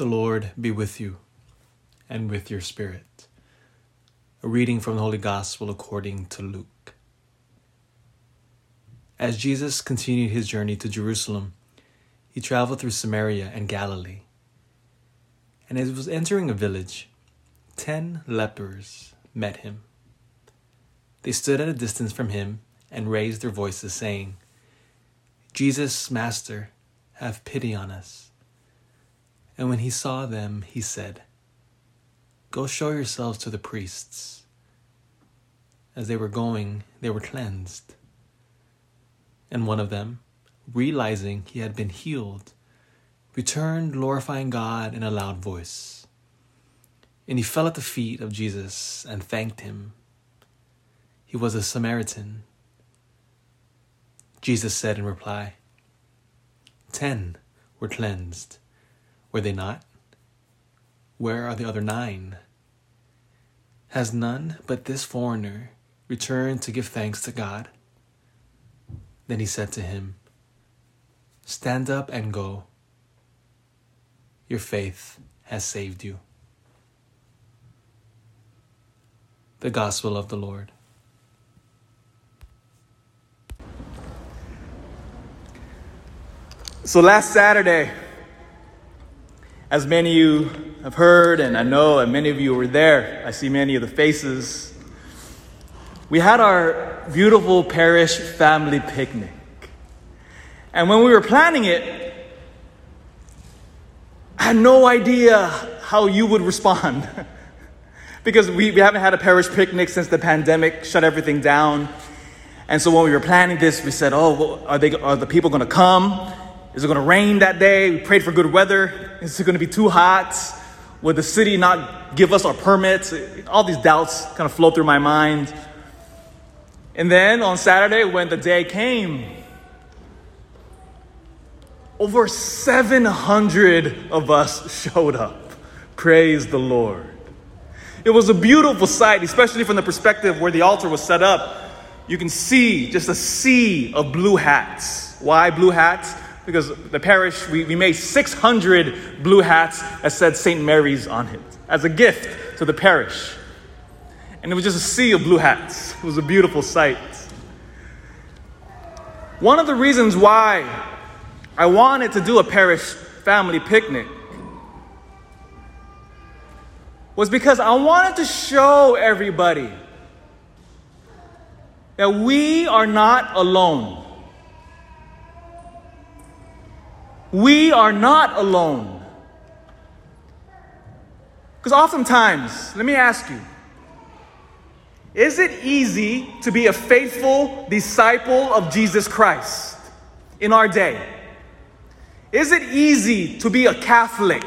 The Lord be with you and with your spirit. A reading from the Holy Gospel according to Luke. As Jesus continued his journey to Jerusalem, he traveled through Samaria and Galilee. And as he was entering a village, ten lepers met him. They stood at a distance from him and raised their voices, saying, Jesus, Master, have pity on us. And when he saw them, he said, Go show yourselves to the priests. As they were going, they were cleansed. And one of them, realizing he had been healed, returned glorifying God in a loud voice. And he fell at the feet of Jesus and thanked him. He was a Samaritan. Jesus said in reply, Ten were cleansed were they not? Where are the other nine? Has none but this foreigner returned to give thanks to God? Then he said to him, Stand up and go. Your faith has saved you. The Gospel of the Lord. So last Saturday, as many of you have heard, and I know and many of you were there, I see many of the faces. We had our beautiful parish family picnic. And when we were planning it, I had no idea how you would respond. because we, we haven't had a parish picnic since the pandemic shut everything down. And so when we were planning this, we said, oh, well, are, they, are the people going to come? Is it going to rain that day? We prayed for good weather. Is it going to be too hot? Would the city not give us our permits? All these doubts kind of flow through my mind. And then on Saturday, when the day came, over 700 of us showed up. Praise the Lord. It was a beautiful sight, especially from the perspective where the altar was set up. You can see just a sea of blue hats. Why blue hats? Because the parish, we, we made 600 blue hats that said St. Mary's on it as a gift to the parish. And it was just a sea of blue hats. It was a beautiful sight. One of the reasons why I wanted to do a parish family picnic was because I wanted to show everybody that we are not alone. We are not alone. Because oftentimes, let me ask you, is it easy to be a faithful disciple of Jesus Christ in our day? Is it easy to be a Catholic,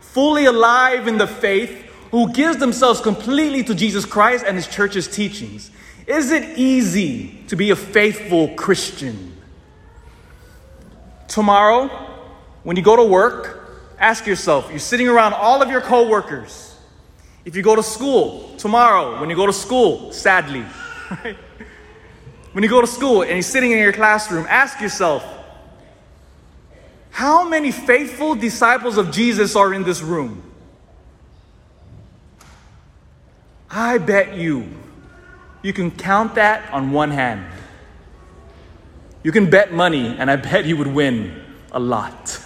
fully alive in the faith, who gives themselves completely to Jesus Christ and his church's teachings? Is it easy to be a faithful Christian? Tomorrow, when you go to work, ask yourself, you're sitting around all of your coworkers. If you go to school tomorrow, when you go to school, sadly, right? When you go to school and you're sitting in your classroom, ask yourself, how many faithful disciples of Jesus are in this room? I bet you, you can count that on one hand. You can bet money, and I bet you would win a lot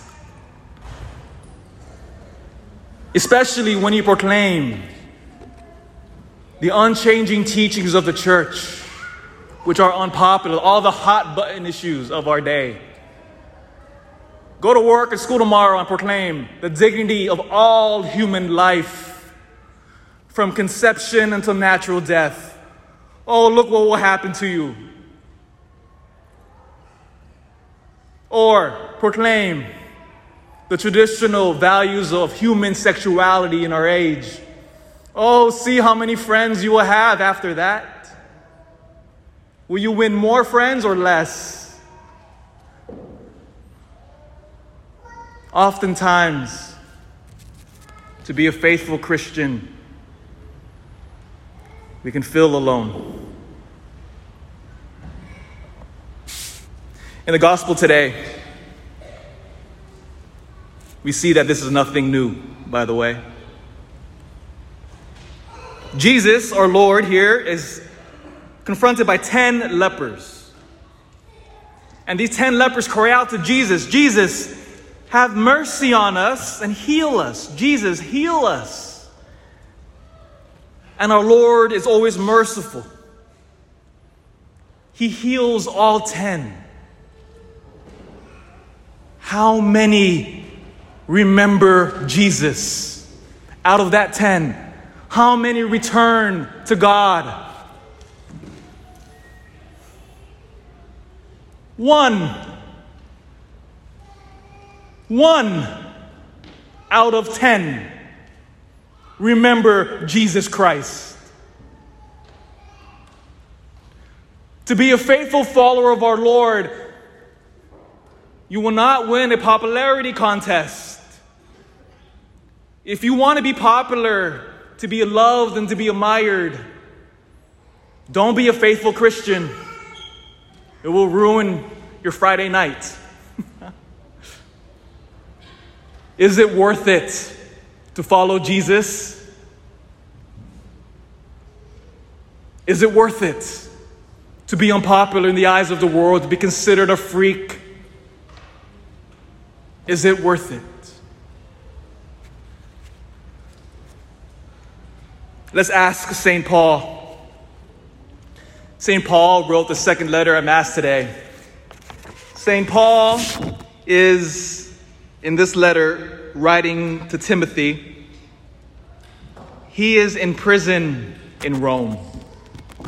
especially when you proclaim the unchanging teachings of the church, which are unpopular, all the hot button issues of our day. Go to work and school tomorrow and proclaim the dignity of all human life, from conception until natural death. Oh, look what will happen to you. Or proclaim the traditional values of human sexuality in our age. Oh, see how many friends you will have after that. Will you win more friends or less? Oftentimes, to be a faithful Christian, we can feel alone. In the gospel today, we see that this is nothing new, by the way. Jesus, our Lord, here is confronted by 10 lepers. And these 10 lepers cry out to Jesus Jesus, have mercy on us and heal us. Jesus, heal us. And our Lord is always merciful. He heals all 10. How many remember Jesus out of that 10? How many return to God? One. One out of ten remember Jesus Christ. To be a faithful follower of our Lord, you will not win a popularity contest. If you want to be popular, to be loved, and to be admired, don't be a faithful Christian. It will ruin your Friday night. Is it worth it to follow Jesus? Is it worth it to be unpopular in the eyes of the world, to be considered a freak? Is it worth it? Let's ask St. Paul. St. Paul wrote the second letter at Mass today. St. Paul is, in this letter, writing to Timothy. He is in prison in Rome.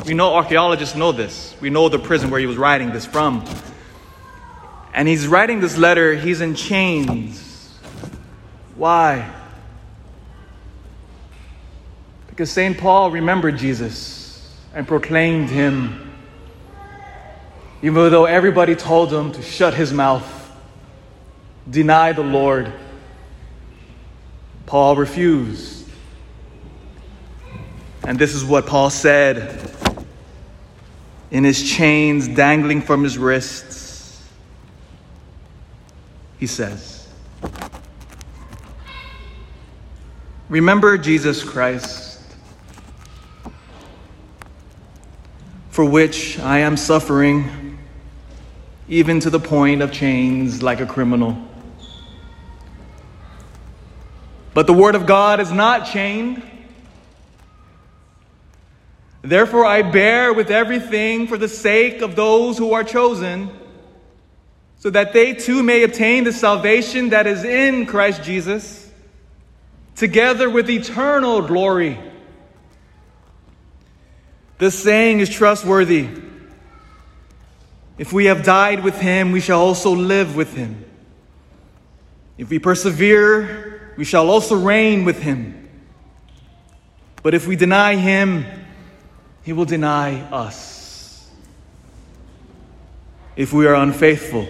We know archaeologists know this. We know the prison where he was writing this from. And he's writing this letter, he's in chains. Why? Because St. Paul remembered Jesus and proclaimed him, even though everybody told him to shut his mouth, deny the Lord. Paul refused. And this is what Paul said in his chains dangling from his wrists. He says, Remember Jesus Christ for which I am suffering, even to the point of chains like a criminal. But the Word of God is not chained. Therefore, I bear with everything for the sake of those who are chosen, so that they too may obtain the salvation that is in Christ Jesus, together with eternal glory. This saying is trustworthy. If we have died with him, we shall also live with him. If we persevere, we shall also reign with him. But if we deny him, he will deny us. If we are unfaithful,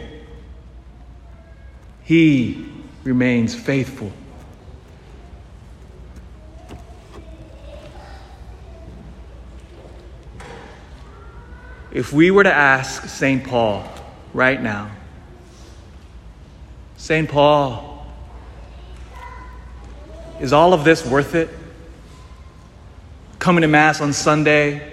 he remains faithful If we were to ask St. Paul right now, St. Paul, is all of this worth it? Coming to Mass on Sunday,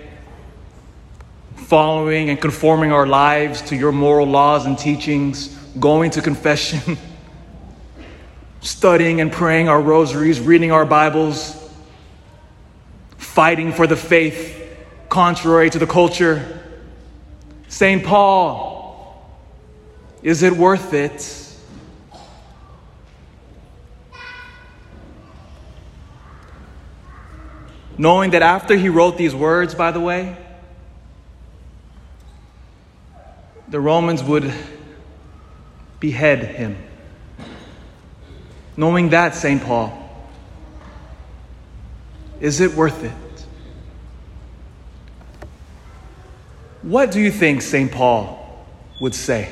following and conforming our lives to your moral laws and teachings, going to confession, studying and praying our rosaries, reading our Bibles, fighting for the faith contrary to the culture St. Paul, is it worth it? Knowing that after he wrote these words, by the way, the Romans would behead him. Knowing that, St. Paul, is it worth it? What do you think St. Paul would say?